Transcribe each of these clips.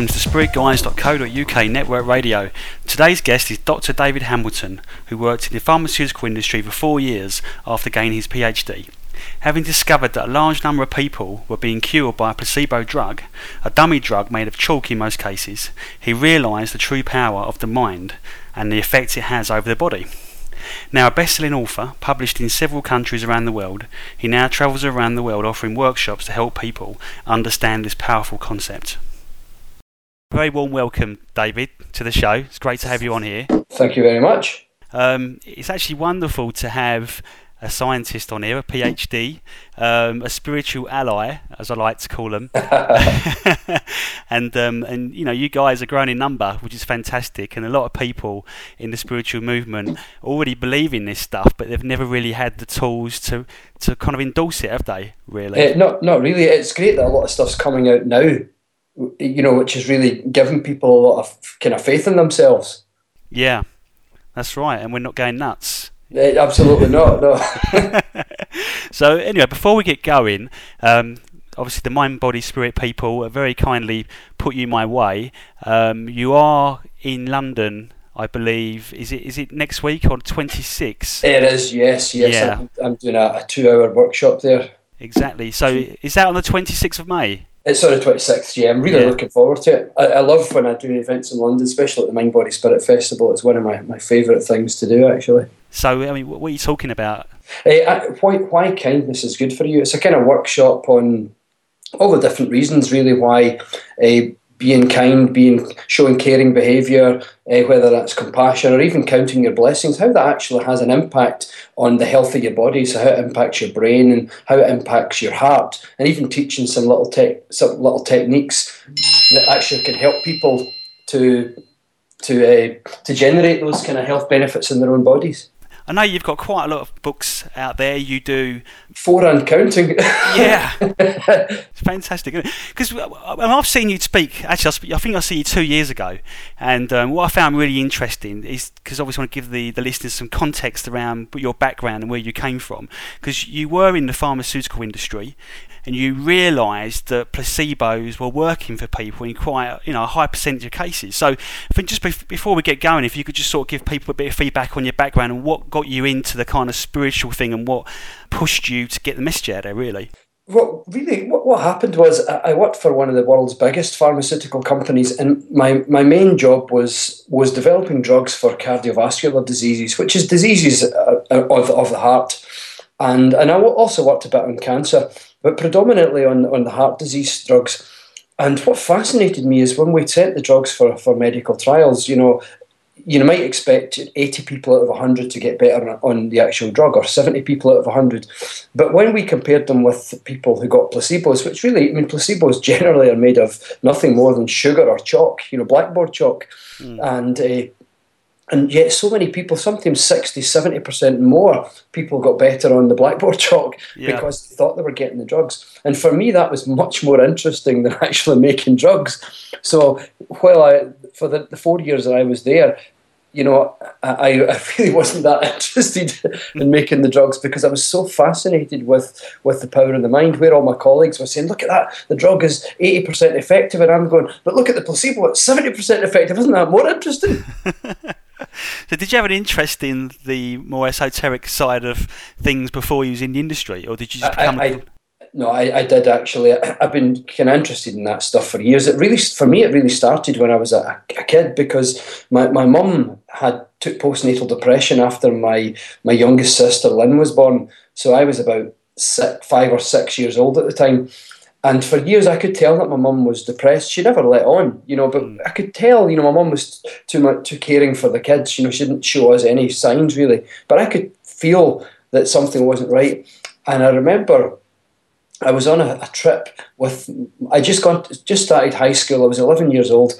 Welcome to spiritguides.co.uk network radio. Today's guest is Dr. David Hamilton, who worked in the pharmaceutical industry for four years after gaining his PhD. Having discovered that a large number of people were being cured by a placebo drug, a dummy drug made of chalk in most cases, he realised the true power of the mind and the effect it has over the body. Now a best-selling author, published in several countries around the world, he now travels around the world offering workshops to help people understand this powerful concept. Very warm welcome, David, to the show. It's great to have you on here. Thank you very much. Um, it's actually wonderful to have a scientist on here, a PhD, um, a spiritual ally, as I like to call them. and um, and you know, you guys are growing in number, which is fantastic. And a lot of people in the spiritual movement already believe in this stuff, but they've never really had the tools to to kind of endorse it, have they? Really? Uh, not not really. It's great that a lot of stuff's coming out now you know, which is really giving people a lot of kind of faith in themselves. Yeah, that's right, and we're not going nuts. Uh, absolutely not. No. so anyway, before we get going, um, obviously the mind, body, spirit people very kindly put you my way. Um, you are in London. I believe is it is it next week on twenty six? It is, yes, yes. Yeah. I'm, I'm doing a, a two hour workshop there. Exactly. So is that on the twenty sixth of May? It's on the 26th, yeah. I'm really yeah. looking forward to it. I, I, love when I do events in London, especially at the Mind Body Spirit Festival. It's one of my, my favourite things to do, actually. So, I mean, what are you talking about? Uh, why, why kindness is good for you. It's a kind of workshop on all the different reasons, really, why uh, being kind, being showing caring behaviour, uh, whether that's compassion or even counting your blessings, how that actually has an impact on the health of your body, so how it impacts your brain and how it impacts your heart, and even teaching some little tech, some little techniques that actually can help people to to uh, to generate those kind of health benefits in their own bodies. I know you've got quite a lot of books out there. You do four and counting. yeah, it's fantastic. Because I've seen you speak. Actually, I think I see you two years ago, and um, what I found really interesting is because I always want to give the, the listeners some context around your background and where you came from. Because you were in the pharmaceutical industry, and you realised that placebos were working for people in quite you know a high percentage of cases. So I think just before we get going, if you could just sort of give people a bit of feedback on your background and what got you into the kind of spiritual thing and what pushed you to get the message out there, really. Well, really, what, what happened was I worked for one of the world's biggest pharmaceutical companies, and my, my main job was was developing drugs for cardiovascular diseases, which is diseases uh, of, of the heart. And, and I also worked a bit on cancer but predominantly on, on the heart disease drugs. And what fascinated me is when we sent the drugs for, for medical trials, you know, you might expect 80 people out of 100 to get better on the actual drug or 70 people out of 100 but when we compared them with people who got placebos which really i mean placebos generally are made of nothing more than sugar or chalk you know blackboard chalk mm. and uh, and yet so many people sometimes 60 70% more people got better on the blackboard chalk yeah. because they thought they were getting the drugs and for me that was much more interesting than actually making drugs so while i for the, the four years that i was there you know, I, I really wasn't that interested in making the drugs because I was so fascinated with, with the power of the mind. Where all my colleagues were saying, "Look at that, the drug is eighty percent effective," and I'm going, "But look at the placebo; it's seventy percent effective. Isn't that more interesting?" so, did you have an interest in the more esoteric side of things before you was in the industry, or did you just become? I, I, no, I, I did actually. I, have been kind of interested in that stuff for years. It really, for me, it really started when I was a, a kid because my, my mum had took postnatal depression after my my youngest sister Lynn was born. So I was about six, five or six years old at the time, and for years, I could tell that my mum was depressed. She never let on, you know, but mm. I could tell, you know, my mum was too much too caring for the kids. You know, she didn't show us any signs really, but I could feel that something wasn't right. And I remember I was on a, a trip with. I just got just started high school. I was eleven years old,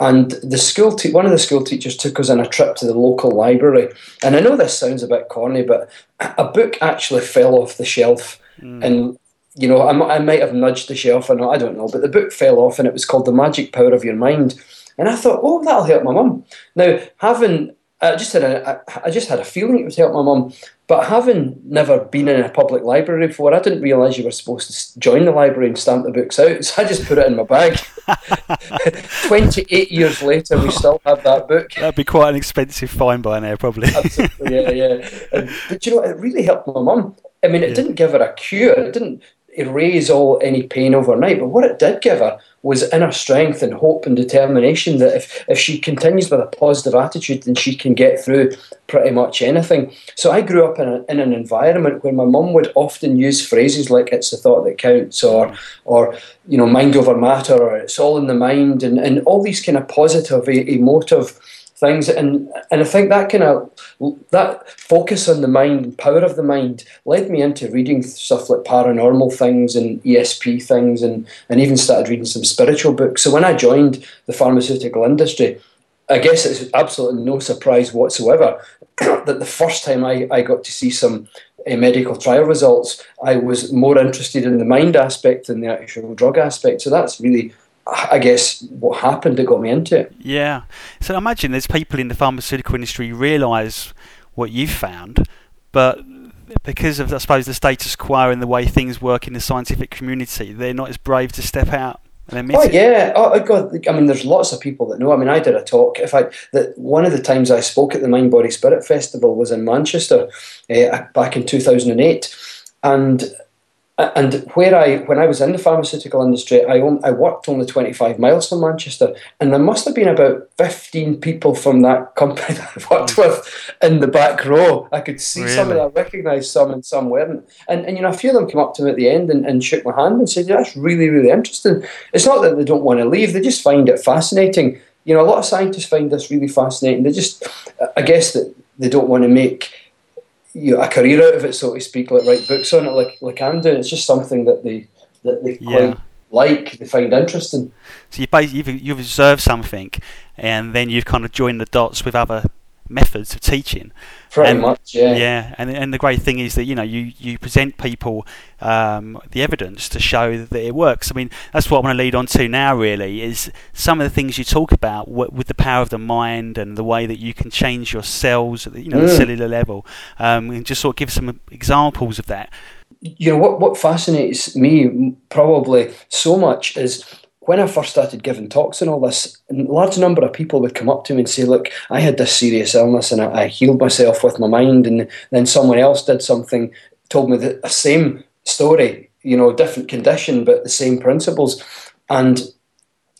and the school te- one of the school teachers took us on a trip to the local library. And I know this sounds a bit corny, but a book actually fell off the shelf. Mm. And you know, I, I might have nudged the shelf or not, I don't know, but the book fell off and it was called The Magic Power of Your Mind. And I thought, oh, that'll help my mum. Now, having I just had a, I just had a feeling it would help my mum. But having never been in a public library before, I didn't realise you were supposed to join the library and stamp the books out. So I just put it in my bag. 28 years later, we still have that book. That'd be quite an expensive fine by now, probably. Absolutely, yeah, yeah. And, but you know, it really helped my mum. I mean, it yeah. didn't give her a cure. It didn't erase all any pain overnight. But what it did give her was inner strength and hope and determination that if, if she continues with a positive attitude, then she can get through pretty much anything. So I grew up in, a, in an environment where my mum would often use phrases like "it's the thought that counts" or or you know "mind over matter" or "it's all in the mind" and, and all these kind of positive, emotive things. And and I think that kind of that focus on the mind power of the mind led me into reading stuff like paranormal things and ESP things and and even started reading some spiritual books. So when I joined the pharmaceutical industry I guess it's absolutely no surprise whatsoever that the first time I, I got to see some uh, medical trial results I was more interested in the mind aspect than the actual drug aspect. So that's really I guess what happened that got me into it. Yeah. So I imagine there's people in the pharmaceutical industry realise what you've found, but because of I suppose the status quo and the way things work in the scientific community, they're not as brave to step out. And admit oh yeah! Oh God! I mean, there's lots of people that know. I mean, I did a talk. In fact, that one of the times I spoke at the Mind Body Spirit Festival was in Manchester uh, back in 2008, and and where I, when I was in the pharmaceutical industry, I, I worked only 25 miles from Manchester, and there must have been about 15 people from that company that I worked mm. with in the back row. I could see really? some of them, I recognised some, and some weren't. And, and you know, a few of them came up to me at the end and, and shook my hand and said, yeah, "That's really, really interesting." It's not that they don't want to leave; they just find it fascinating. You know, a lot of scientists find this really fascinating. They just, I guess, that they don't want to make you know, a career out of it, so to speak, like write books on it, like like I'm doing. It's just something that they that they yeah. quite like, they find interesting. So you you've you've observed something, and then you've kind of joined the dots with other methods of teaching. Pretty and, much, yeah. Yeah, and and the great thing is that you know you you present people um, the evidence to show that it works. I mean, that's what I want to lead on to now. Really, is some of the things you talk about with the power of the mind and the way that you can change your cells at the, you know mm. the cellular level, um, and just sort of give some examples of that. You know what? What fascinates me probably so much is when I first started giving talks and all this, a large number of people would come up to me and say, Look, I had this serious illness and I, I healed myself with my mind. And then someone else did something, told me the same story, you know, different condition, but the same principles. And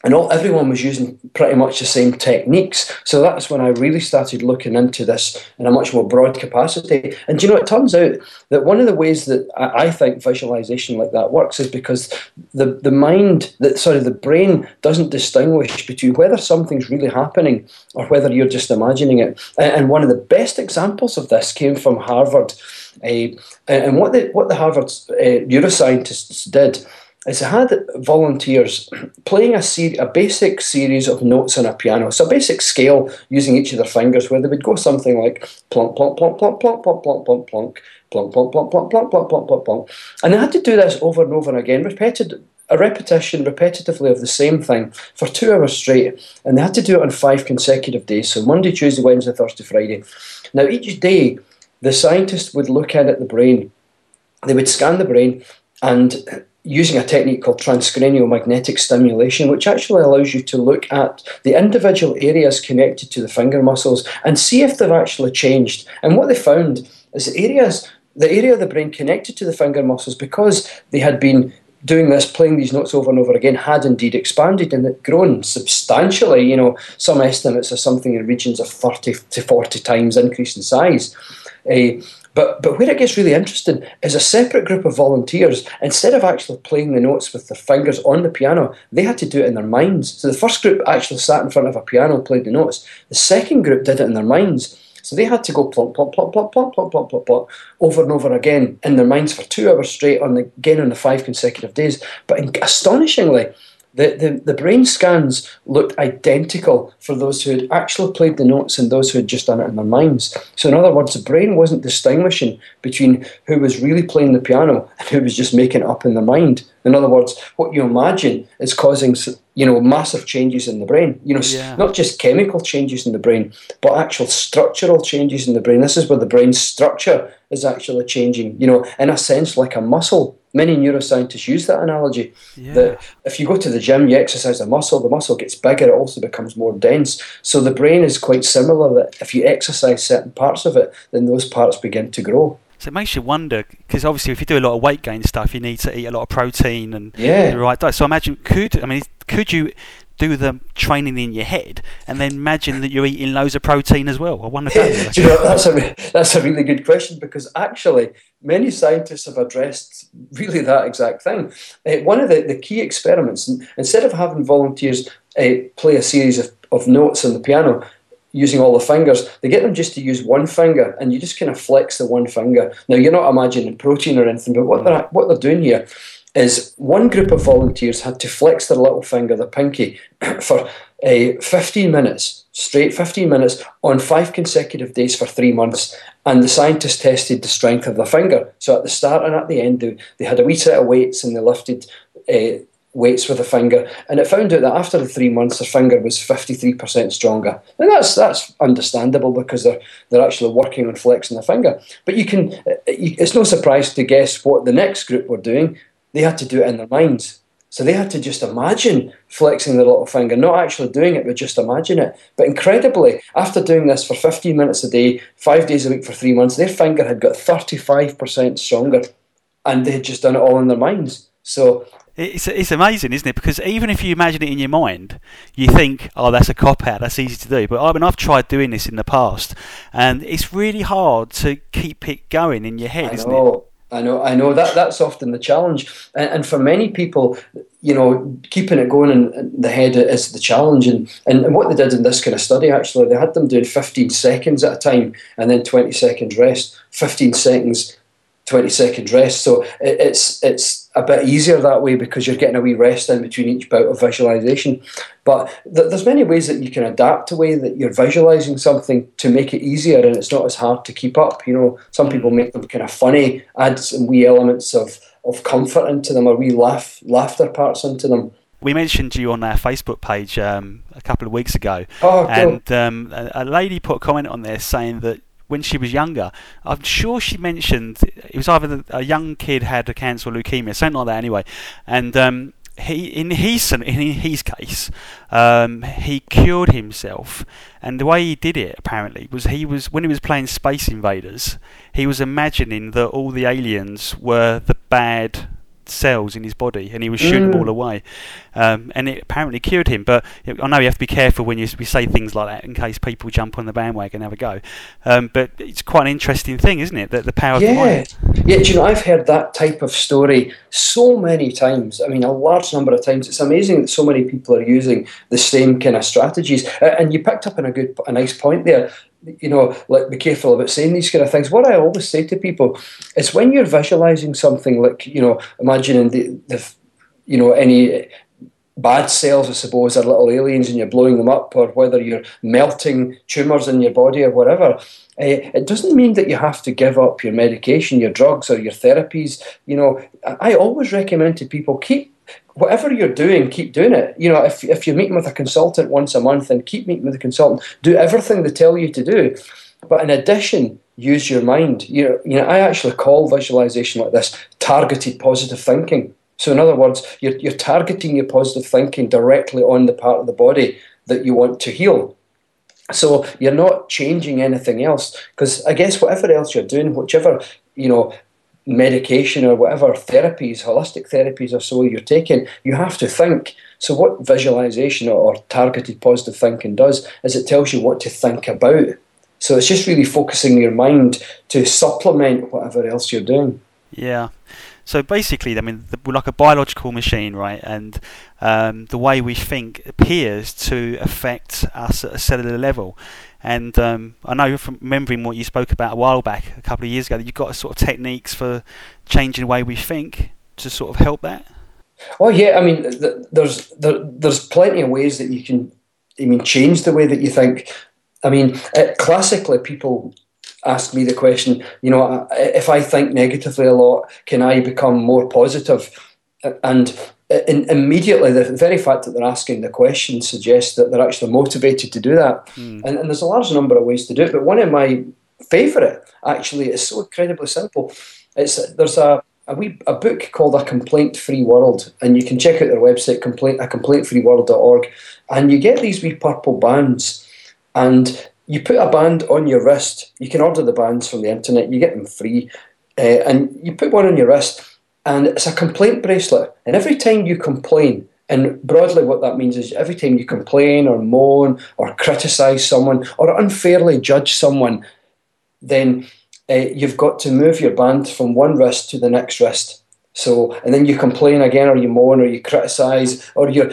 and all everyone was using pretty much the same techniques. So that's when I really started looking into this in a much more broad capacity. And you know, it turns out that one of the ways that I think visualization like that works is because the the mind, that sorry, the brain doesn't distinguish between whether something's really happening or whether you're just imagining it. And one of the best examples of this came from Harvard. Uh, and what the what the Harvard uh, neuroscientists did is it had volunteers playing a, ser- a basic series of notes on a piano. So a basic scale using each of their fingers where they would go something like plonk, plonk, plonk, plonk, plonk, plonk, plonk, plonk, plonk, plonk, plonk, plonk, plonk, plonk, plonk, plonk, plonk, plonk. And they had to do this over and over again, repeated a repetition repetitively of the same thing for two hours straight. And they had to do it on five consecutive days. So Monday, Tuesday, Wednesday, Thursday, Friday. Now each day the scientist would look in at the brain. They would scan the brain and using a technique called transcranial magnetic stimulation, which actually allows you to look at the individual areas connected to the finger muscles and see if they've actually changed. And what they found is the areas, the area of the brain connected to the finger muscles, because they had been doing this, playing these notes over and over again, had indeed expanded and grown substantially. You know, some estimates are something in regions of 30 to 40 times increase in size. Uh, but, but where it gets really interesting is a separate group of volunteers, instead of actually playing the notes with their fingers on the piano, they had to do it in their minds. So the first group actually sat in front of a piano, played the notes. The second group did it in their minds. So they had to go plonk, plonk, plonk, plonk, plonk, plonk, plonk, plonk, plonk, over and over again in their minds for two hours straight, on the, again on the five consecutive days. But astonishingly, the, the, the brain scans looked identical for those who had actually played the notes and those who had just done it in their minds. So, in other words, the brain wasn't distinguishing between who was really playing the piano and who was just making it up in their mind. In other words, what you imagine is causing you know, massive changes in the brain. You know, yeah. not just chemical changes in the brain, but actual structural changes in the brain. This is where the brain's structure is actually changing. You know, in a sense, like a muscle. Many neuroscientists use that analogy. Yeah. That if you go to the gym, you exercise a muscle, the muscle gets bigger, it also becomes more dense. So the brain is quite similar. That if you exercise certain parts of it, then those parts begin to grow. So it makes you wonder because obviously, if you do a lot of weight gain stuff, you need to eat a lot of protein and yeah. the right diet. So I imagine could I mean could you do the training in your head and then imagine that you're eating loads of protein as well? I wonder if that you know, that's a that's a really good question because actually many scientists have addressed really that exact thing. Uh, one of the, the key experiments, instead of having volunteers uh, play a series of, of notes on the piano, using all the fingers, they get them just to use one finger, and you just kind of flex the one finger. Now you're not imagining protein or anything, but what they're what they're doing here is one group of volunteers had to flex their little finger, the pinky, for uh, 15 minutes, straight 15 minutes, on five consecutive days for three months. And the scientists tested the strength of the finger. So at the start and at the end, they, they had a wee set of weights and they lifted uh, weights with a finger, and it found out that after the three months, the finger was 53% stronger. And that's that's understandable because they're they're actually working on flexing the finger. But you can, uh, it's no surprise to guess what the next group were doing. They had to do it in their minds. So they had to just imagine flexing their little finger, not actually doing it, but just imagine it. But incredibly, after doing this for 15 minutes a day, five days a week for three months, their finger had got 35% stronger. And they had just done it all in their minds. So it's it's amazing, isn't it? Because even if you imagine it in your mind, you think, "Oh, that's a cop out. That's easy to do." But I mean, I've tried doing this in the past, and it's really hard to keep it going in your head, I isn't know. it? I know, I know that that's often the challenge, and, and, for many people, you know, keeping it going in, the head is the challenge. And, and what they did in this kind of study, actually, they had them doing 15 seconds at a time and then 20 seconds rest, 15 seconds, 20 seconds rest. So it, it's it's a bit easier that way because you're getting a wee rest in between each bout of visualization. But th- there's many ways that you can adapt the way that you're visualizing something to make it easier, and it's not as hard to keep up. You know, some people make them kind of funny, add some wee elements of, of comfort into them, or wee laugh laughter parts into them. We mentioned you on our Facebook page um, a couple of weeks ago, oh, cool. and um, a, a lady put a comment on there saying that when she was younger. I'm sure she mentioned it was either a young kid had a cancer or leukemia, something like that anyway. And um, he, in his in his case, um, he cured himself, and the way he did it apparently was he was when he was playing Space Invaders, he was imagining that all the aliens were the bad cells in his body, and he was shooting mm. them all away. Um, and it apparently cured him. But I know you have to be careful when you we say things like that in case people jump on the bandwagon and have a go. Um, but it's quite an interesting thing, isn't it? That the power yeah. of the mind. Yeah, you know, I've heard that type of story so many times. I mean, a large number of times. It's amazing that so many people are using the same kind of strategies. Uh, and you picked up on a good, a nice point there you know, like be careful about saying these kind of things. What I always say to people is when you're visualizing something like, you know, imagining the, the you know, any bad cells, I suppose, are little aliens and you're blowing them up, or whether you're melting tumours in your body or whatever. Uh, it doesn't mean that you have to give up your medication, your drugs, or your therapies. You know, I always recommend to people keep whatever you're doing, keep doing it. You know, if, if you're meeting with a consultant once a month, and keep meeting with a consultant. Do everything they tell you to do. But in addition, use your mind. You know, you know, I actually call visualization like this targeted positive thinking. So, in other words, you're, you're targeting your positive thinking directly on the part of the body that you want to heal. So you're not changing anything else because I guess whatever else you're doing, whichever you know medication or whatever therapies, holistic therapies or so you're taking, you have to think. So, what visualization or targeted positive thinking does is it tells you what to think about. So, it's just really focusing your mind to supplement whatever else you're doing. Yeah. So basically, I mean, we're like a biological machine, right? And um, the way we think appears to affect us at a cellular level. And um, I know from remembering what you spoke about a while back, a couple of years ago, that you've got sort of techniques for changing the way we think to sort of help that. Oh yeah, I mean, there's there, there's plenty of ways that you can, I mean, change the way that you think. I mean, uh, classically, people ask me the question, you know, if I think negatively a lot, can I become more positive? And in, immediately the very fact that they're asking the question suggests that they're actually motivated to do that. Mm. And, and, there's a large number of ways to do it. But one of my favourite actually is so incredibly simple. It's there's a a, wee, a book called A Complaint Free World, and you can check out their website, complaint, a complaintfreeworld.org, and you get these wee purple bands, and you put a band on your wrist. You can order the bands from the internet, you get them free, uh, and you put one on your wrist, and it's a complaint bracelet. And every time you complain, and broadly, what that means is every time you complain or moan or criticise someone or unfairly judge someone, then uh, you've got to move your band from one wrist to the next wrist. So, and then you complain again, or you moan, or you criticise, or you're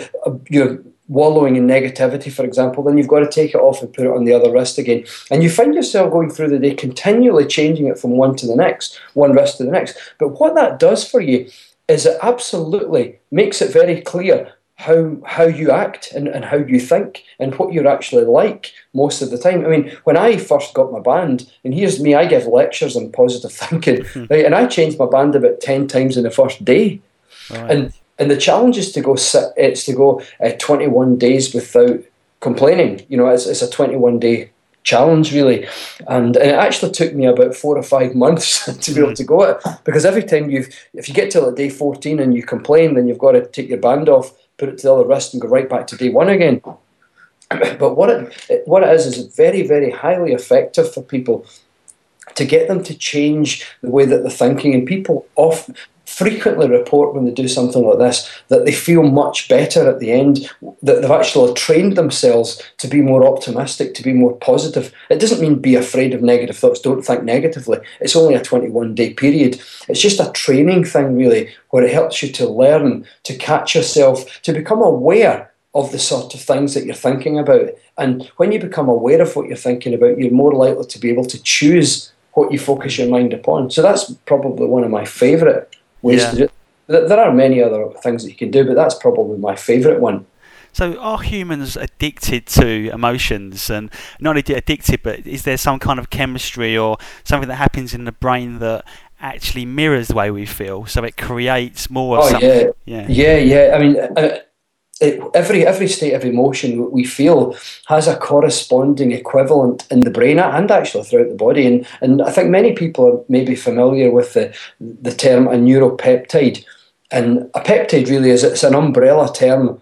you're wallowing in negativity, for example. Then you've got to take it off and put it on the other wrist again, and you find yourself going through the day continually changing it from one to the next, one wrist to the next. But what that does for you is it absolutely makes it very clear how how you act and, and how you think and what you're actually like most of the time. I mean, when I first got my band, and here's me, I give lectures on positive thinking, hmm. right? And I changed my band about ten times in the first day, right. and and the challenge is to go sit, it's to go uh, 21 days without complaining. You know, it's, it's a 21 day challenge really. And, and it actually took me about four or five months to be able to go it. Because every time you've if you get to like day 14 and you complain then you've got to take your band off put it to the other wrist and go right back to day one again. But what it what it is is very very highly effective for people to get them to change the way that they're thinking. And people often frequently report when they do something like this that they feel much better at the end, that they've actually trained themselves to be more optimistic, to be more positive. It doesn't mean be afraid of negative thoughts, don't think negatively. It's only a 21 day period. It's just a training thing, really, where it helps you to learn, to catch yourself, to become aware of the sort of things that you're thinking about. And when you become aware of what you're thinking about, you're more likely to be able to choose what you focus your mind upon. So that's probably one of my favourite ways yeah. to do it. There are many other things that you can do, but that's probably my favourite one. So, are humans addicted to emotions, and not only addicted, but is there some kind of chemistry or something that happens in the brain that actually mirrors the way we feel, so it creates more? Oh yeah, yeah, yeah, yeah. I mean, uh, every every state of emotion we feel has a corresponding equivalent in the brain and actually throughout the body. And and I think many people are maybe familiar with the the term a neuropeptide. And a peptide really is it's an umbrella term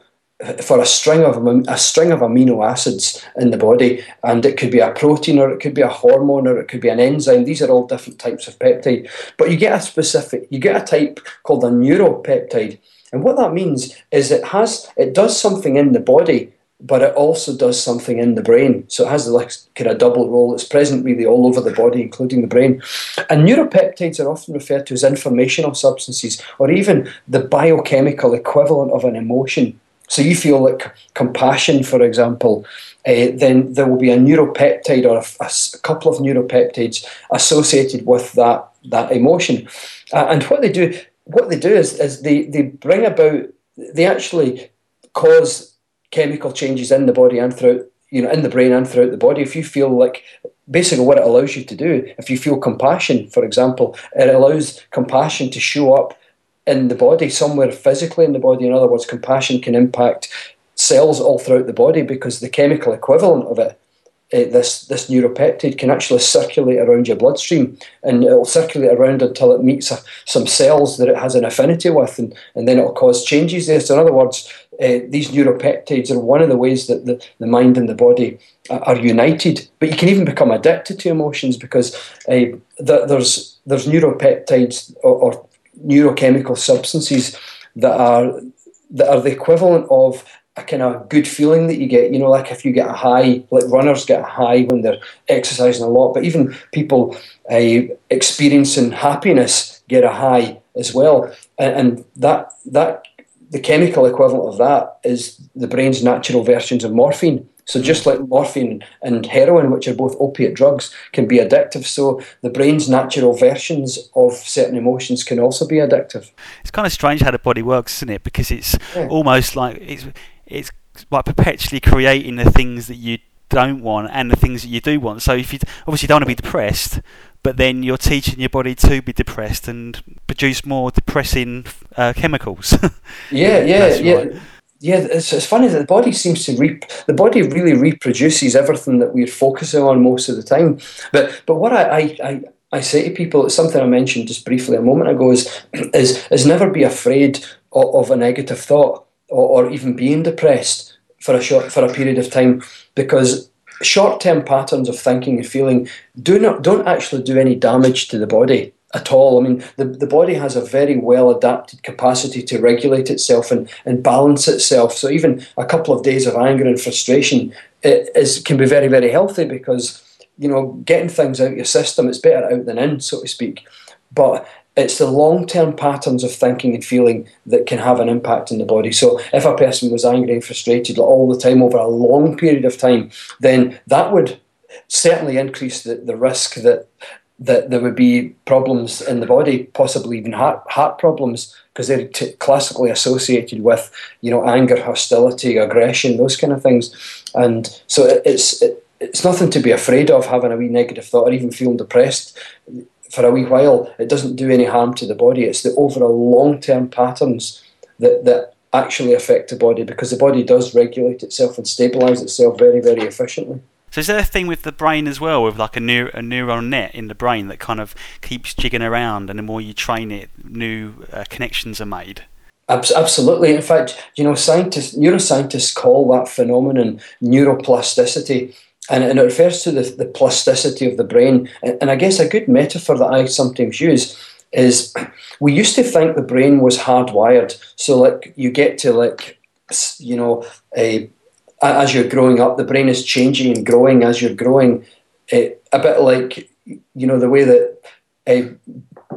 for a string of a string of amino acids in the body, and it could be a protein or it could be a hormone or it could be an enzyme. These are all different types of peptide, but you get a specific, you get a type called a neuropeptide, and what that means is it has it does something in the body, but it also does something in the brain. So it has the kind of double role. It's present really all over the body, including the brain. And neuropeptides are often referred to as informational substances, or even the biochemical equivalent of an emotion. So you feel like compassion, for example, uh, then there will be a neuropeptide or a, a, couple of neuropeptides associated with that that emotion. Uh, and what they do, what they do is, is they, they bring about, they actually cause chemical changes in the body and throughout, you know, in the brain and throughout the body. If you feel like, basically what it allows you to do, if you feel compassion, for example, it allows compassion to show up in the body, somewhere physically in the body. In other words, compassion can impact cells all throughout the body because the chemical equivalent of it uh, this this neuropeptide can actually circulate around your bloodstream, and it'll circulate around until it meets a, some cells that it has an affinity with, and, and then it'll cause changes there. So, in other words, uh, these neuropeptides are one of the ways that the, the mind and the body are united. But you can even become addicted to emotions because uh, there's there's neuropeptides or, or neurochemical substances that are that are the equivalent of a kind of good feeling that you get. You know, like if you get a high, like runners get a high when they're exercising a lot, but even people uh, experiencing happiness get a high as well. And, and that that the chemical equivalent of that is the brain's natural versions of morphine. So hmm. just like morphine and heroin, which are both opiate drugs, can be addictive, so the brain's natural versions of certain emotions can also be addictive. It's kind of strange how the body works, isn't it? Because it's yeah. almost like it's it's like perpetually creating the things that you don't want and the things that you do want. So if you obviously don't want to be depressed, but then you're teaching your body to be depressed and produce more depressing uh, chemicals. yeah, yeah, yeah. Right. Yeah, it's, it's funny that the body seems to re- the body really reproduces everything that we're focusing on most of the time. But but what I, I, I I say to people, it's something I mentioned just briefly a moment ago, is is, is never be afraid of, of a negative thought or, or, even being depressed for a short for a period of time because short-term patterns of thinking and feeling do not don't actually do any damage to the body at all. I mean, the, the body has a very well adapted capacity to regulate itself and, and balance itself. So even a couple of days of anger and frustration is can be very, very healthy because, you know, getting things out of your system, it's better out than in, so to speak. But it's the long term patterns of thinking and feeling that can have an impact in the body. So, if a person was angry and frustrated all the time over a long period of time, then that would certainly increase the, the risk that that there would be problems in the body, possibly even heart heart problems, because they're t- classically associated with you know anger, hostility, aggression, those kind of things. And so it, it's it, it's nothing to be afraid of having a wee negative thought or even feeling depressed for a wee while. It doesn't do any harm to the body. It's the overall long term patterns that that actually affect the body because the body does regulate itself and stabilize itself very very efficiently. So is there a thing with the brain as well, with like a, neur- a neural net in the brain that kind of keeps jigging around, and the more you train it, new uh, connections are made? Absolutely. In fact, you know, scientists, neuroscientists call that phenomenon neuroplasticity. And, it refers to the, the plasticity of the brain. And, I guess a good metaphor that I sometimes use is we used to think the brain was hardwired. So, like, you get to, like, you know, a as you're growing up, the brain is changing and growing as you're growing. A bit like you know the way that uh,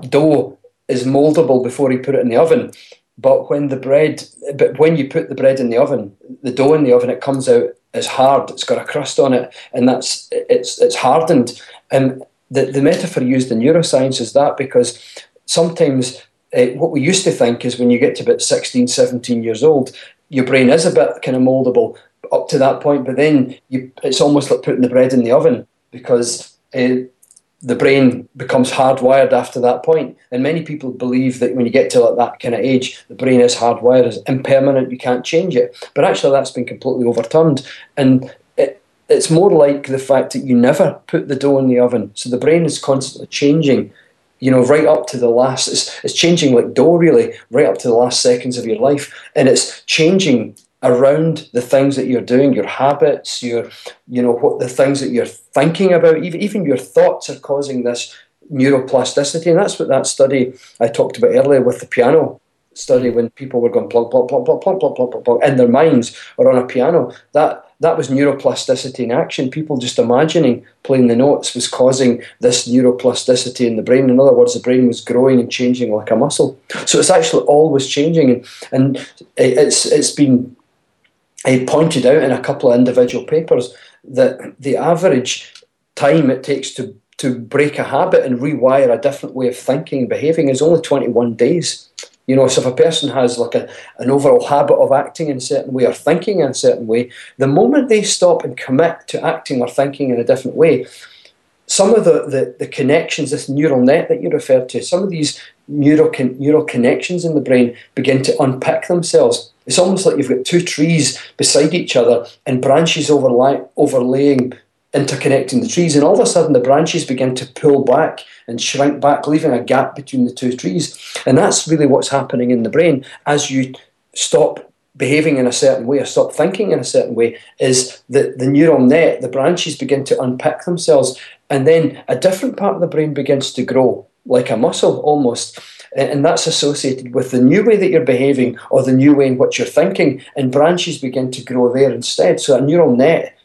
dough is moldable before you put it in the oven. But when the bread, but when you put the bread in the oven, the dough in the oven, it comes out as hard. It's got a crust on it, and that's it's it's hardened. And the the metaphor used in neuroscience is that because sometimes uh, what we used to think is when you get to about 16, 17 years old, your brain is a bit kind of moldable, up to that point, but then you, it's almost like putting the bread in the oven because uh, the brain becomes hardwired after that point. And many people believe that when you get to like that kind of age, the brain is hardwired, is impermanent, you can't change it. But actually, that's been completely overturned. And it, it's more like the fact that you never put the dough in the oven. So the brain is constantly changing you know, right up to the last, it's, it's changing like dough really, right up to the last seconds of your life. And it's changing around the things that you're doing, your habits, your, you know, what the things that you're thinking about, even even your thoughts are causing this neuroplasticity, and that's what that study I talked about earlier with the piano study when people were going plug plug plug plug plug plug plug plug, plug in their minds or on a piano. That that was neuroplasticity in action. People just imagining playing the notes was causing this neuroplasticity in the brain. In other words, the brain was growing and changing like a muscle. So it's actually always changing, and, and it's it's been I pointed out in a couple of individual papers that the average time it takes to, to break a habit and rewire a different way of thinking and behaving is only 21 days. You know, so if a person has like a, an overall habit of acting in a certain way or thinking in a certain way, the moment they stop and commit to acting or thinking in a different way, some of the, the, the connections, this neural net that you referred to, some of these neural, neural connections in the brain begin to unpick themselves it's almost like you've got two trees beside each other and branches overlay, overlaying, interconnecting the trees, and all of a sudden the branches begin to pull back and shrink back, leaving a gap between the two trees. And that's really what's happening in the brain as you stop behaving in a certain way or stop thinking in a certain way is that the neural net, the branches begin to unpick themselves, and then a different part of the brain begins to grow, like a muscle almost and that's associated with the new way that you're behaving or the new way in which you're thinking, and branches begin to grow there instead. So a neural net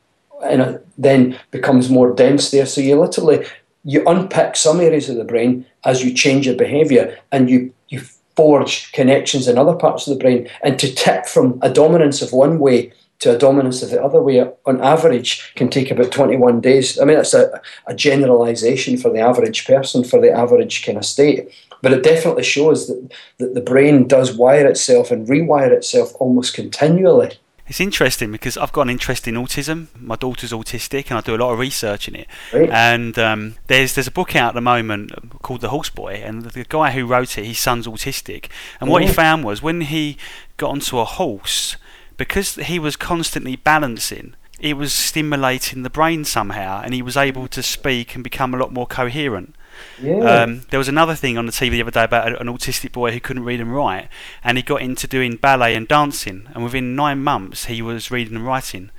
and then becomes more dense there. So you literally you unpick some areas of the brain as you change your behaviour, and you you forge connections in other parts of the brain, and to tip from a dominance of one way to a dominance of the other way on average can take about 21 days. I mean, that's a, a generalization for the average person, for the average kind of state. But it definitely shows that, that the brain does wire itself and rewire itself almost continually. It's interesting because I've got an interest in autism. My daughter's autistic, and I do a lot of research in it. Right. And um, there's there's a book out at the moment called The Horse Boy, and the guy who wrote it, his son's autistic. And what he Oh. found was when he got onto a horse, because he was constantly balancing, it was stimulating the brain somehow, and he was able to speak and become a lot more coherent. Yeah. Um, there was another thing on the TV the other day about an autistic boy who couldn't read and write, and he got into doing ballet and dancing, and within nine months he was reading and writing.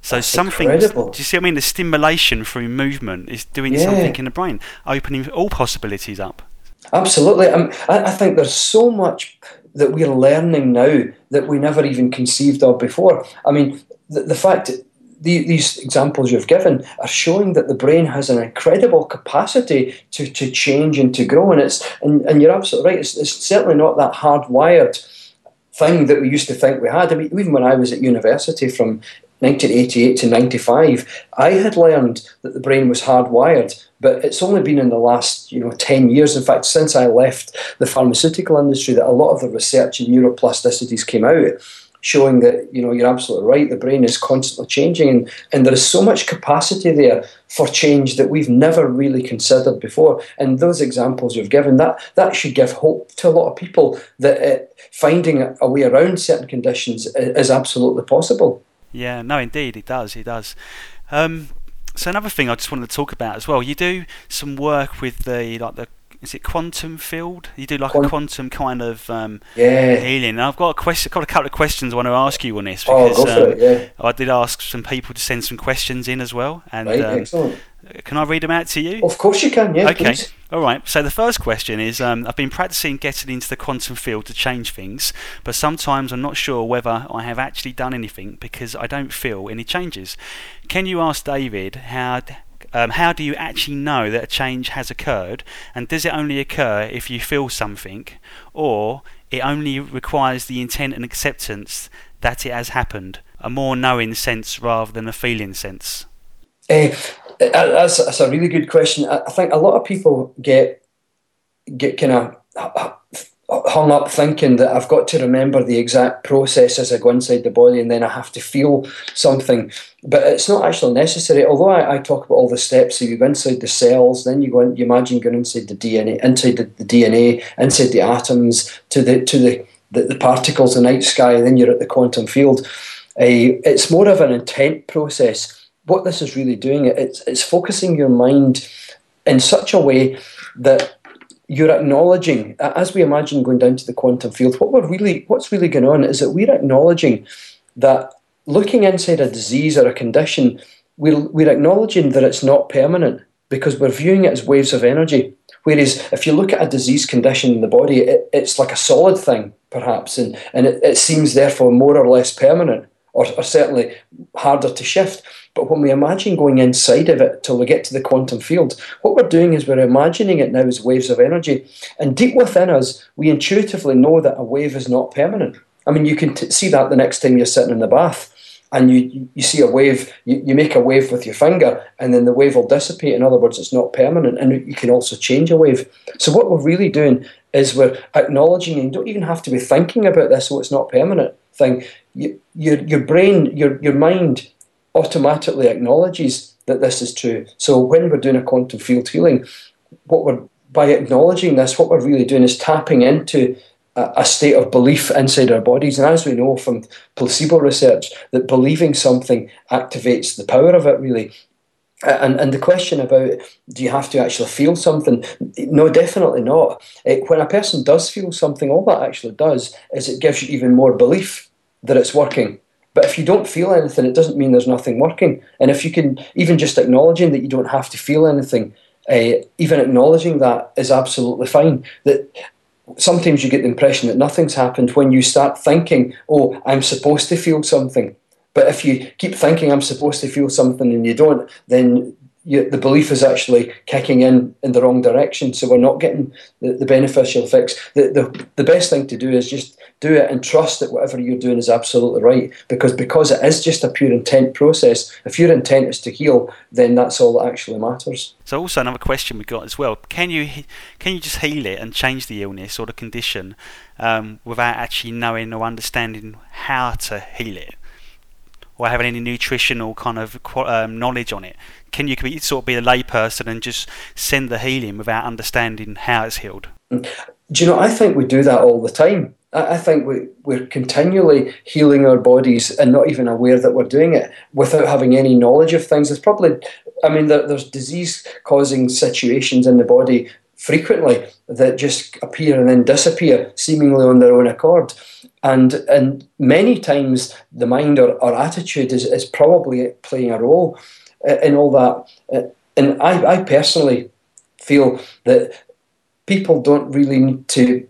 So That's something. incredible. Do you see what I mean? The stimulation through movement is doing Yeah. something in the brain, opening all possibilities up. Absolutely. Um, I, I think there's so much that we're learning now that we never even conceived of before. I mean, the, the fact that the, these examples you've given are showing that the brain has an incredible capacity to, to change and to grow. And it's and, and you're absolutely right. It's, it's certainly not that hardwired thing that we used to think we had. I mean, even when I was at university from 1988 to 95, I had learned that the brain was hardwired, but it's only been in the last, you know, 10 years, in fact, since I left the pharmaceutical industry, that a lot of the research in neuroplasticities came out, showing that, you know, you're absolutely right, the brain is constantly changing, and, and there is so much capacity there for change that we've never really considered before. And those examples you've given, that, that should give hope to a lot of people that uh, finding a way around certain conditions is absolutely possible. Yeah, no, indeed, it does. It does. Um, so another thing I just wanted to talk about as well. You do some work with the like the is it quantum field? You do like a quantum kind of um, Yeah. healing. And I've got a question, got a couple of questions I want to ask you on this Oh, because for um, it, yeah. I did ask some people to send some questions in as well. And Right, um, excellent. can I read them out to you? Of course you can, yeah, Okay. please. All right. So the first question is um, I've been practicing getting into the quantum field to change things, but sometimes I'm not sure whether I have actually done anything because I don't feel any changes. Can you ask David how. Um, how do you actually know that a change has occurred, and does it only occur if you feel something, or it only requires the intent and acceptance that it has happened, a more knowing sense rather than a feeling sense? Eh, that's, that's a really good question. I, I think a lot of people get get kind of hung up thinking that I've got to remember the exact process as I go inside the body and then I have to feel something. But it's not actually necessary. Although I, I talk about all the steps, so you go inside the cells, then you go in, you imagine going inside the DNA, inside the, the DNA, inside the atoms, to the to the, the, the particles, the night sky, and then you're at the quantum field. Uh, it's more of an intent process. What this is really doing, it's it's focusing your mind in such a way that you're acknowledging, as we imagine going down to the quantum field, what we're really, what's really going on is that we're acknowledging that looking inside a disease or a condition, we're, we're acknowledging that it's not permanent because we're viewing it as waves of energy. Whereas if you look at a disease condition in the body, it, it's like a solid thing, perhaps, and, and it, it seems therefore more or less permanent or, or certainly harder to shift. But when we imagine going inside of it till we get to the quantum field, what we're doing is we're imagining it now as waves of energy. And deep within us, we intuitively know that a wave is not permanent. I mean, you can t- see that the next time you're sitting in the bath and you, you see a wave, you, you make a wave with your finger, and then the wave will dissipate. In other words, it's not permanent, and you can also change a wave. So, what we're really doing is we're acknowledging, and you don't even have to be thinking about this, so it's not permanent thing. You, your, your brain, your, your mind automatically acknowledges that this is true. So, when we're doing a quantum field healing, what we're by acknowledging this, what we're really doing is tapping into a, a state of belief inside our bodies. And as we know from placebo research, that believing something activates the power of it, really. And, and the question about do you have to actually feel something? No, definitely not. It, when a person does feel something, all that actually does is it gives you even more belief that it's working. But if you don't feel anything, it doesn't mean there's nothing working. And if you can, even just acknowledging that you don't have to feel anything, uh, even acknowledging that is absolutely fine. That sometimes you get the impression that nothing's happened when you start thinking, oh, I'm supposed to feel something. But if you keep thinking I'm supposed to feel something and you don't, then you, the belief is actually kicking in in the wrong direction. So we're not getting the, the beneficial effects. The, the, the best thing to do is just do it and trust that whatever you're doing is absolutely right. Because because it is just a pure intent process. If your intent is to heal, then that's all that actually matters. So also another question we got as well: Can you can you just heal it and change the illness or the condition um, without actually knowing or understanding how to heal it? or having any nutritional kind of um, knowledge on it? Can you sort of be a layperson and just send the healing without understanding how it's healed? Mm. Do you know? I think we do that all the time. I think we, we're continually healing our bodies and not even aware that we're doing it without having any knowledge of things. There's probably, I mean, there, there's disease causing situations in the body frequently that just appear and then disappear seemingly on their own accord. And and many times the mind or, or attitude is, is probably playing a role Uh, in all that. Uh, and I, I personally feel that people don't really need to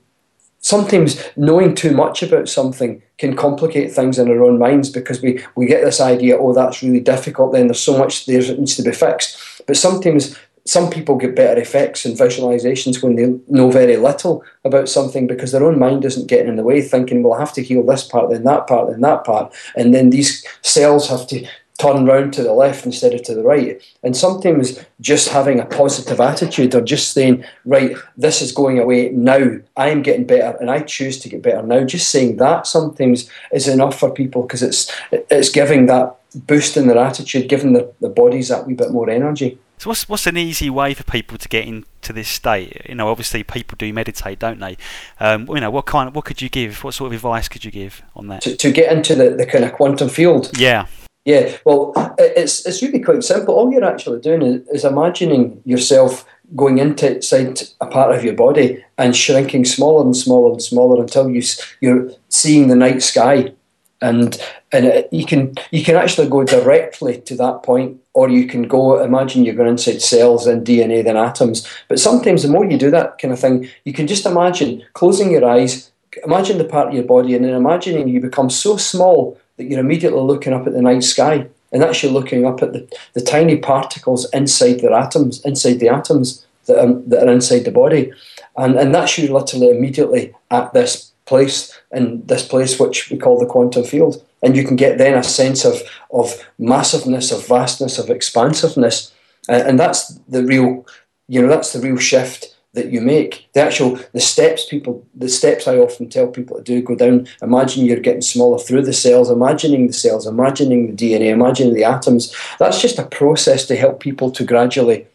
sometimes knowing too much about something can complicate things in our own minds because we, we get this idea, oh, that's really difficult, then there's so much there that needs to be fixed. But sometimes some people get better effects and visualizations when they know very little about something because their own mind isn't getting in the way, thinking, well, I have to heal this part, then that part, then that part. And then these cells have to turn round to the left instead of to the right. And sometimes just having a positive attitude or just saying, right, this is going away now, I'm getting better and I choose to get better now, just saying that sometimes is enough for people because it's, it's giving that boost in their attitude, giving the, the bodies that wee bit more energy. So what's what's an easy way for people to get into this state? You know, obviously people do meditate, don't they? Um, you know, what kind of what could you give? What sort of advice could you give on that? To, to get into the, the kind of quantum field. Yeah. Yeah, well, it's it's really quite simple. All you're actually doing is, is imagining yourself going into inside a part of your body and shrinking smaller and smaller and smaller until you you're seeing the night sky, and and it, you can you can actually go directly to that point, or you can go imagine you're going inside cells and DNA then atoms. But sometimes the more you do that kind of thing, you can just imagine closing your eyes, imagine the part of your body, and then imagining you become so small that you're immediately looking up at the night sky. And you looking up at the, the tiny particles inside their atoms, inside the atoms that are, that are inside the body. And, and that's you literally immediately at this place, in this place which we call the quantum field. And you can get then a sense of, of massiveness, of vastness, of expansiveness. Uh, and that's the real, you know, that's the real shift that you make. The actual the steps people the steps I often tell people to do go down. Imagine you're getting smaller through the cells, imagining the cells, imagining the DNA, imagining the atoms. That's just a process to help people to gradually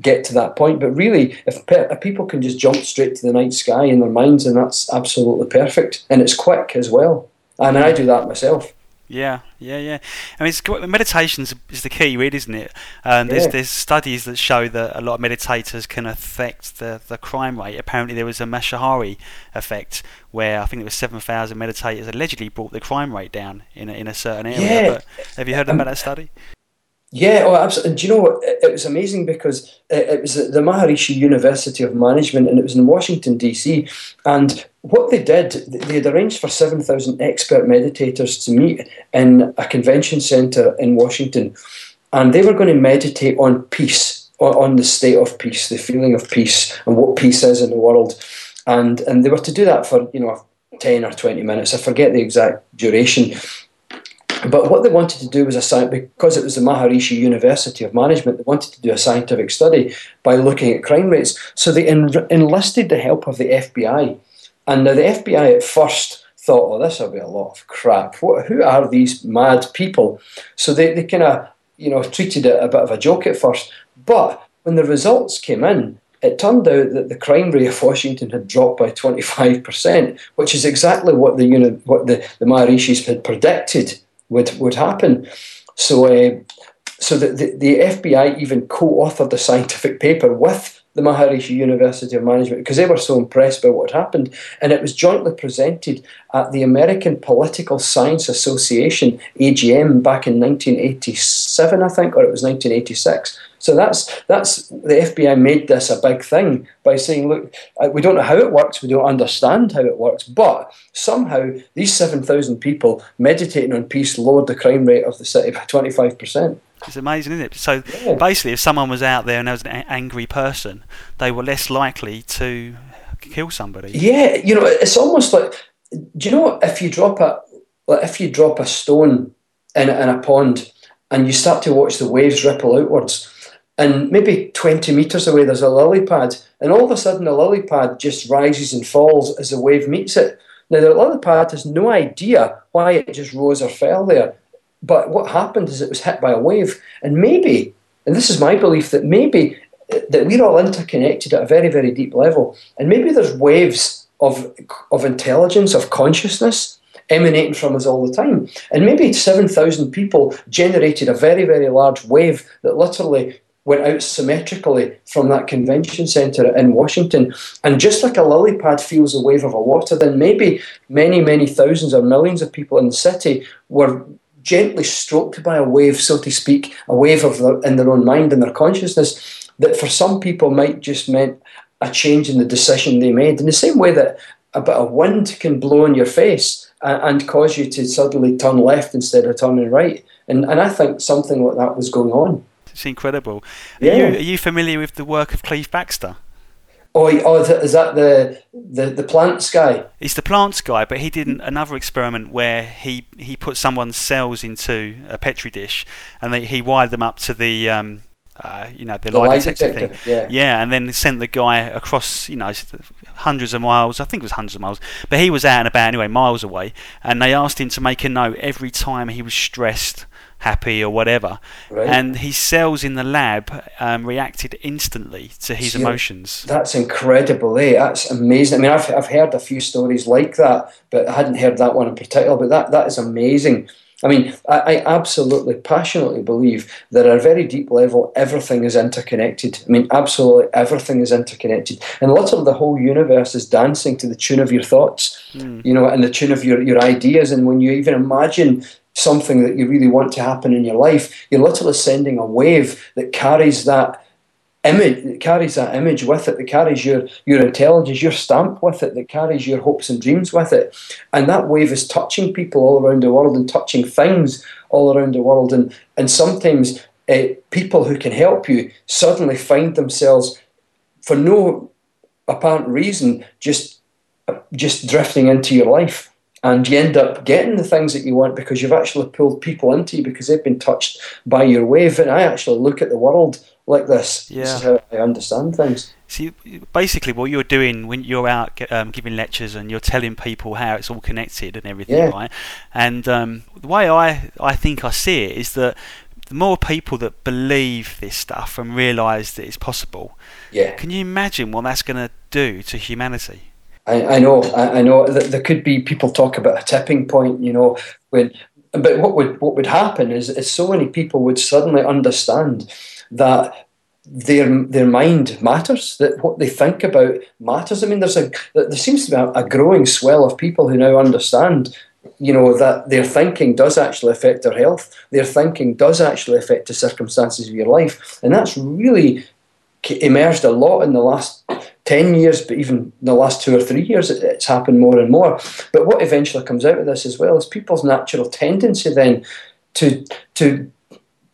get to that point. But really, if, pe- if people can just jump straight to the night sky in their minds, and that's absolutely perfect, and it's quick as well. Mean, I do that myself. Yeah, yeah, yeah. I mean, meditation is the key, really, isn't it? Um, there's yeah. there's studies that show that a lot of meditators can affect the, the crime rate. Apparently, there was a Maharishi effect where I think it was seven thousand meditators allegedly brought the crime rate down in a, in a certain area. Yeah. But have you heard um, about that study? Yeah, oh, absolutely. Do you know what? It, was amazing because it, it was the Maharishi University of Management and it was in Washington, D.C. And what they did, they had arranged for 7,000 expert meditators to meet in a convention centre in Washington. And they were going to meditate on peace, on the state of peace, the feeling of peace, and what peace is in the world. And, and they were to do that for, you know, 10 or 20 minutes. I forget the exact duration. But what they wanted to do was a because it was the Maharishi University of Management, they wanted to do a scientific study by looking at crime rates. So they en- enlisted the help of the FBI. And now the FBI at first thought, oh, this will be a lot of crap. What, who are these mad people? So they, they kind of, you know, treated it a bit of a joke at first. But when the results came in, it turned out that the crime rate of Washington had dropped by 25%, which is exactly what the, unit, what the, the Maharishis had predicted would would happen. So, uh, so the, the, the FBI even co-authored a scientific paper with the Maharishi University of Management because they were so impressed by what happened. And it was jointly presented at the American Political Science Association, AGM, back in 1987, I think, or it was 1986. So that's that's the FBI made this a big thing by saying, look, uh, we don't know how it works, we don't understand how it works, but somehow these 7,000 people meditating on peace lowered the crime rate of the city by 25%. It's amazing, isn't it? So yeah. basically, if someone was out there and there was an angry person, they were less likely to kill somebody. Yeah, you know, it's almost like, do you know what? If you drop a, like if you drop a stone in, in a pond and you start to watch the waves ripple outwards, and maybe 20 metres away there's a lily pad, and all of a sudden the lily pad just rises and falls as the wave meets it. Now the lily pad has no idea why it just rose or fell there but what happened is it was hit by a wave, and maybe, and this is my belief that maybe that we're all interconnected at a very, very deep level, and maybe there's waves of of intelligence, of consciousness emanating from us all the time. And maybe 7,000 people generated a very, very large wave that literally went out symmetrically from that convention centre in Washington. And just like a lily pad feels a wave of a water, then maybe many, many thousands or millions of people in the city were gently stroked by a wave, so to speak, a wave of in their own mind and their consciousness that for some people might just meant a change in the decision they made. In the same way that a bit of wind can blow in your face and, cause you to suddenly turn left instead of turning right. And, and I think something like that was going on. It's incredible. Are, yeah. you, are you familiar with the work of Cleve Baxter? Oh, oh, is that the, the the plants guy? He's the plants guy, but he did another experiment where he, he put someone's cells into a petri dish, and they, he wired them up to the um, uh, you know the, the lie detector, detector, thing. Yeah. yeah, and then sent the guy across you know hundreds of miles. I think it was hundreds of miles, but he was out and about anyway, miles away, and they asked him to make a note every time he was stressed happy or whatever. Right. And his cells in the lab um, reacted instantly to his See, emotions. That's incredible, eh? That's amazing. I mean, I've, I've heard a few stories like that, but I hadn't heard that one in particular. But that, that is amazing. I mean, I, I, absolutely, passionately believe that at a very deep level, everything is interconnected. I mean, absolutely everything is interconnected. And of the whole universe is dancing to the tune of your thoughts, mm. you know, and the tune of your, your ideas. And when you even imagine something that you really want to happen in your life, you're literally sending a wave that carries that image that carries that image with it, that carries your your intelligence, your stamp with it, that carries your hopes and dreams with it. And that wave is touching people all around the world and touching things all around the world. And and sometimes uh, people who can help you suddenly find themselves for no apparent reason just just drifting into your life and you end up getting the things that you want because you've actually pulled people into you because they've been touched by your wave. And I actually look at the world like this. Yeah. This is how I understand things. See, basically, what you're doing when you're out um, giving lectures and you're telling people how it's all connected and everything, yeah. right? And um, the way I, I think I see it is that the more people that believe this stuff and realise that it's possible, yeah. can you imagine what that's going to do to humanity? I, I know, I, I know that there could be people talk about a tipping point, you know, when but what would what would happen is, is so many people would suddenly understand that their their mind matters, that what they think about matters. I mean, there's a there seems to be a, a growing swell of people who now understand you know that their thinking does actually affect their health their thinking does actually affect the circumstances of your life and that's really emerged a lot in the last 10 years, but even the last two or three years, it's happened more and more. But what eventually comes out of this as well is people's natural tendency then to, to,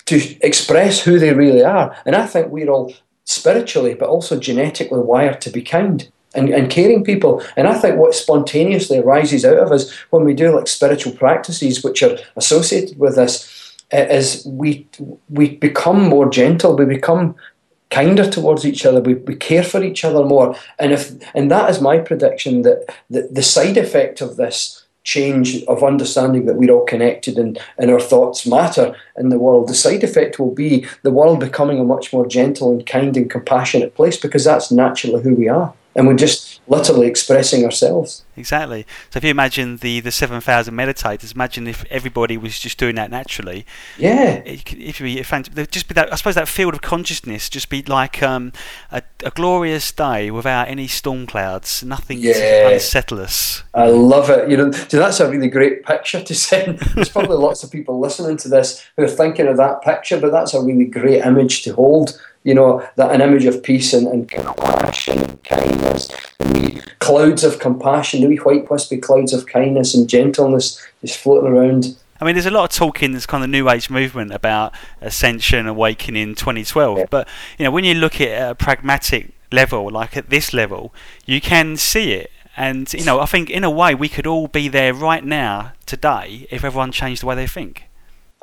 to express who they really are. And I think we're all spiritually, but also genetically wired to be kind. And, and caring people. And I think what spontaneously arises out of us when we do like spiritual practices which are associated with this eh, is we we become more gentle, we become kinder towards each other. We, we care for each other more. And if and that is my prediction that the, the side effect of this change of understanding that we're all connected and, and our thoughts matter in the world, the side effect will be the world becoming a much more gentle and kind and compassionate place because that's naturally who we are and we're just literally expressing ourselves. Exactly. So if you imagine the, the 7,000 meditators, imagine if everybody was just doing that naturally. Yeah. It, it be there'd just be that, I suppose that field of consciousness just be like um, a, a glorious day without any storm clouds, nothing yeah. to unsettle us. I love it. You know, so that's a really great picture to send. There's probably lots of people listening to this who are thinking of that picture, but that's a really great image to hold you know, that an image of peace and, and compassion and kindness, the wee clouds of compassion, the wee white wispy clouds of kindness and gentleness just floating around. I mean, there's a lot of talk in this kind of new age movement about ascension, awakening in 2012. Yeah. But you know, when you look at a pragmatic level, like at this level, you can see it. And you know, I think in a way we could all be there right now, today, if everyone changed the way they think.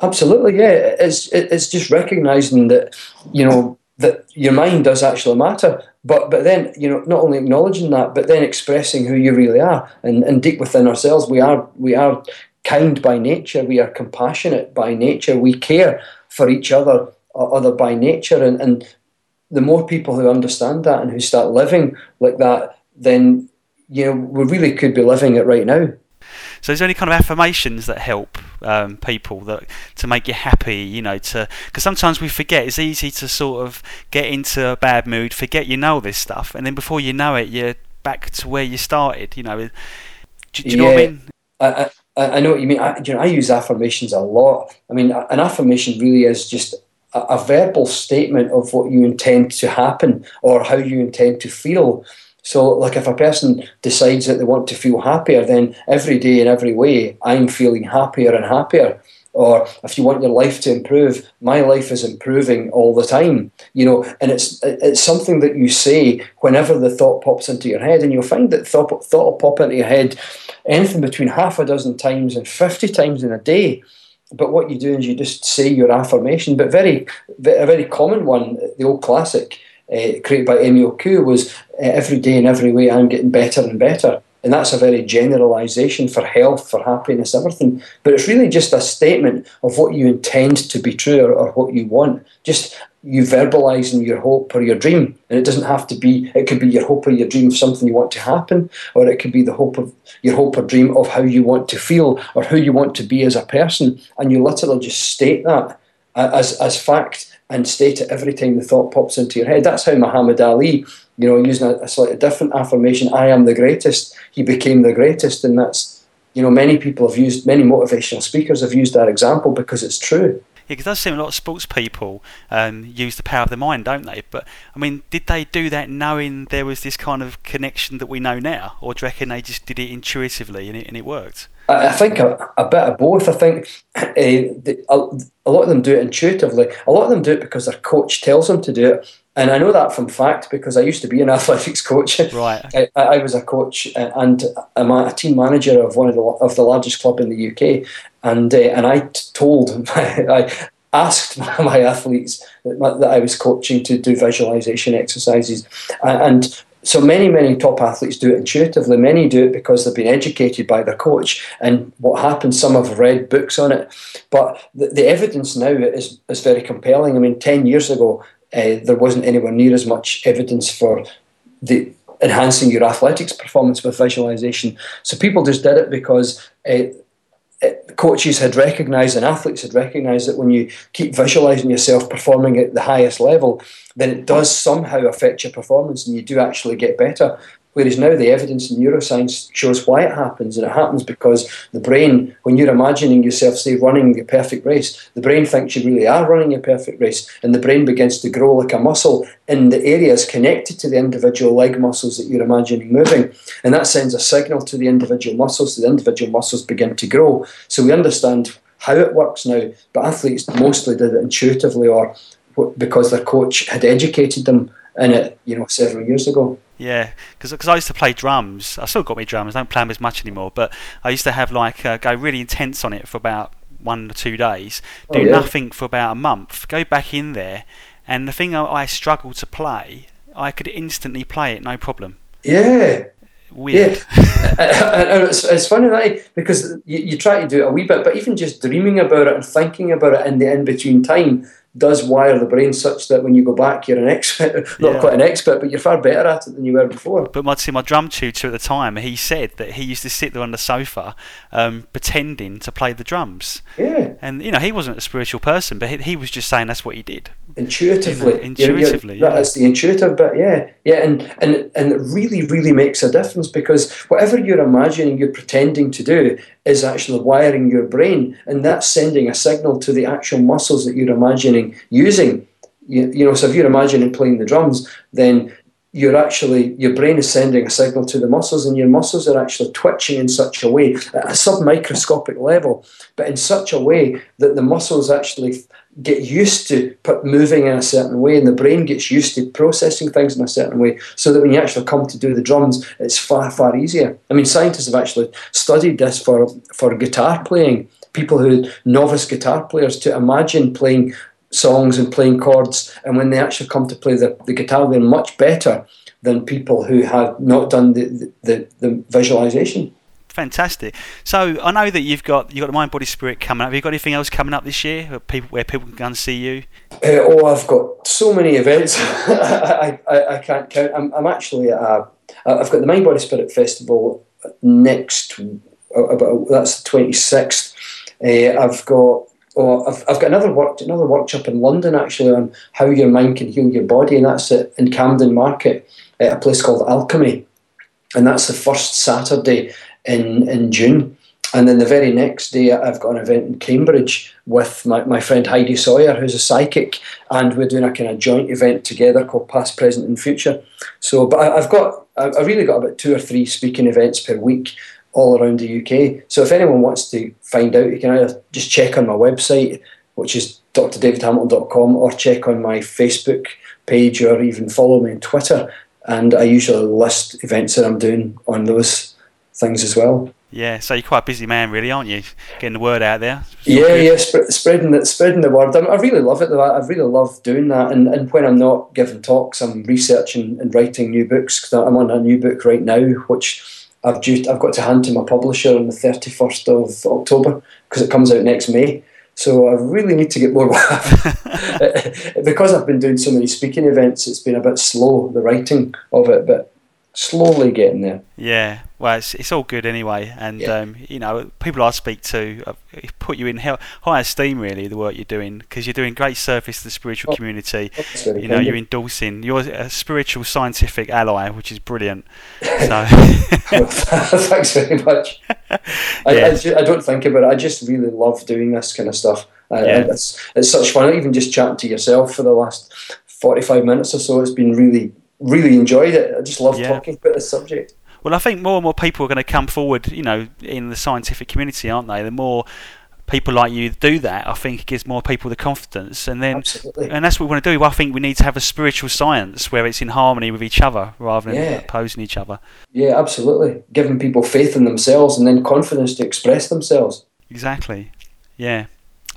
Absolutely, yeah. It's it's just recognizing that you know that your mind does actually matter. But but then you know not only acknowledging that, but then expressing who you really are, and, and deep within ourselves, we are we are kind by nature, we are compassionate by nature, we care for each other, other by nature, and, and the more people who understand that and who start living like that, then you know we really could be living it right now. So, is there any kind of affirmations that help um, people that to make you happy? You know, to because sometimes we forget. It's easy to sort of get into a bad mood, forget you know this stuff, and then before you know it, you're back to where you started. You know, do, do you yeah, know what I mean? I, I, I know what you mean. I, you know, I use affirmations a lot. I mean, an affirmation really is just a, a verbal statement of what you intend to happen or how you intend to feel. So, like if a person decides that they want to feel happier, then every day in every way, I'm feeling happier and happier. Or if you want your life to improve, my life is improving all the time. You know, and it's it's something that you say whenever the thought pops into your head, and you'll find that thought thought will pop into your head anything between half a dozen times and fifty times in a day but what you do is you just say your affirmation. But very, a very common one, the old classic, uh, created by Emile Coué was uh, every day in every way I'm getting better and better. And that's a very generalization for health, for happiness, everything. But it's really just a statement of what you intend to be true or, or what you want. Just you verbalizing your hope or your dream. And it doesn't have to be, it could be your hope or your dream of something you want to happen, or it could be the hope of your hope or dream of how you want to feel or who you want to be as a person. And you literally just state that as, as fact and state it every time the thought pops into your head. That's how Muhammad Ali, you know, using a, a slightly different affirmation, I am the greatest, he became the greatest. And that's, you know, many people have used, many motivational speakers have used that example because it's true. Yeah, because it does seem a lot of sports people um, use the power of the mind, don't they? But I mean, did they do that knowing there was this kind of connection that we know now, or do you reckon they just did it intuitively and it, and it worked? I think a, a bit of both. I think uh, the, a, a, lot of them do it intuitively. A lot of them do it because their coach tells them to do it. And I know that from fact because I used to be an athletics coach. Right. I, I was a coach and a, a, team manager of one of the of the largest club in the UK, and uh, and I told I asked my athletes that, that I was coaching to do visualization exercises, and so many, many top athletes do it intuitively. Many do it because they've been educated by their coach. And what happens, some have read books on it. But the, the evidence now is, is very compelling. I mean, 10 years ago, uh, there wasn't anywhere near as much evidence for the enhancing your athletics performance with visualization. So people just did it because uh, coaches had recognised and athletes had recognised that when you keep visualising yourself performing at the highest level, then it does somehow affect your performance and you do actually get better. Whereas now the evidence in neuroscience shows why it happens, and it happens because the brain, when you're imagining yourself, say, running a perfect race, the brain thinks you really are running a perfect race, and the brain begins to grow like a muscle in the areas connected to the individual leg muscles that you're imagining moving. And that sends a signal to the individual muscles, so the individual muscles begin to grow. So we understand how it works now, but athletes mostly did it intuitively or because their coach had educated them in it, you know, several years ago. Yeah, because I used to play drums. I still got my drums. I don't play them as much anymore, but I used to have like uh, go really intense on it for about one or two days, do oh, yeah. nothing for about a month, go back in there, and the thing I, I struggled to play, I could instantly play it, no problem. Yeah. Weird. Yeah. it's, it's funny that because you, you try to do it a wee bit, but even just dreaming about it and thinking about it in the in between time does wire the brain such that when you go back, you're an expert. Not yeah. quite an expert, but you're far better at it than you were before. But my, see, my drum tutor at the time, he said that he used to sit there on the sofa um, pretending to play the drums. Yeah. And, you know, he wasn't a spiritual person, but he, he was just saying that's what he did. Intuitively. You know, intuitively. You're, you're, yeah. That's the intuitive bit, yeah. Yeah, and, and, and it really, really makes a difference because whatever you're imagining, you're pretending to do, is actually wiring your brain, and that's sending a signal to the actual muscles that you're imagining using. You, you know, so if you're imagining playing the drums, then you're actually your brain is sending a signal to the muscles and your muscles are actually twitching in such a way at a submicroscopic level but in such a way that the muscles actually get used to moving in a certain way and the brain gets used to processing things in a certain way so that when you actually come to do the drums it's far far easier i mean scientists have actually studied this for for guitar playing people who novice guitar players to imagine playing songs and playing chords and when they actually come to play the, the guitar they're much better than people who have not done the, the, the visualization fantastic. So I know that you've got you've got the Mind Body Spirit coming up. Have you got anything else coming up this year? Where people where people can go and see you? Uh, oh, I've got so many events. I, I, I can't count. I'm, I'm actually at a, I've got the Mind Body Spirit Festival next. About that's the twenty sixth. Uh, I've got oh, I've, I've got another work another workshop in London actually on how your mind can heal your body, and that's at, in Camden Market at a place called Alchemy, and that's the first Saturday in in June. And then the very next day, I've got an event in Cambridge with my, my friend Heidi Sawyer, who's a psychic, and we're doing a kind of joint event together called Past, Present, and Future. So, but I, I've got, I've really got about two or three speaking events per week all around the UK. So if anyone wants to find out, you can either just check on my website, which is drdavidhamilton.com, or check on my Facebook page, or even follow me on Twitter. And I usually list events that I'm doing on those things as well. Yeah, so you're quite a busy man, really, aren't you? Getting the word out there. Yeah, good. yeah, sp- spreading the spreading the word. I, I, really love it. Though. I really love doing that. And, and when I'm not giving talks, I'm researching and writing new books. I'm on a new book right now, which I've due, I've got to hand to my publisher on the 31st of October because it comes out next May. So I really need to get more work. because I've been doing so many speaking events. It's been a bit slow the writing of it, but slowly getting there. Yeah, well, it's, it's all good anyway, and yeah. um, you know, people I speak to uh, put you in high esteem really the work you're doing because you're doing great service to the spiritual oh, community. You know, you're endorsing. You're a spiritual scientific ally, which is brilliant. So, thanks very much. I, yeah. I, I, don't think about it. I just really love doing this kind of stuff. Uh, yeah. it's, it's such fun. Even just chatting to yourself for the last 45 minutes or so, it's been really really enjoyed it. I just love yeah. talking about this subject. Well, I think more and more people are going to come forward, you know, in the scientific community, aren't they? The more people like you do that, I think it gives more people the confidence, and then, Absolutely. and that's what we want to do. I think we need to have a spiritual science where it's in harmony with each other rather than yeah. opposing each other. Yeah, absolutely. Giving people faith in themselves and then confidence to express themselves. Exactly. Yeah.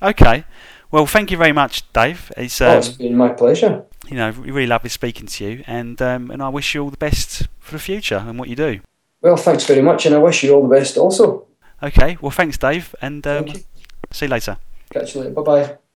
Okay. Well, thank you very much, Dave. It's, um, oh, it's been my pleasure you know, really lovely speaking to you, and um, and I wish you all the best for the future and what you do. Well, thanks very much, and I wish you all the best also. Okay, well, thanks, Dave, and um, Thank see you later. Catch you later. Bye bye.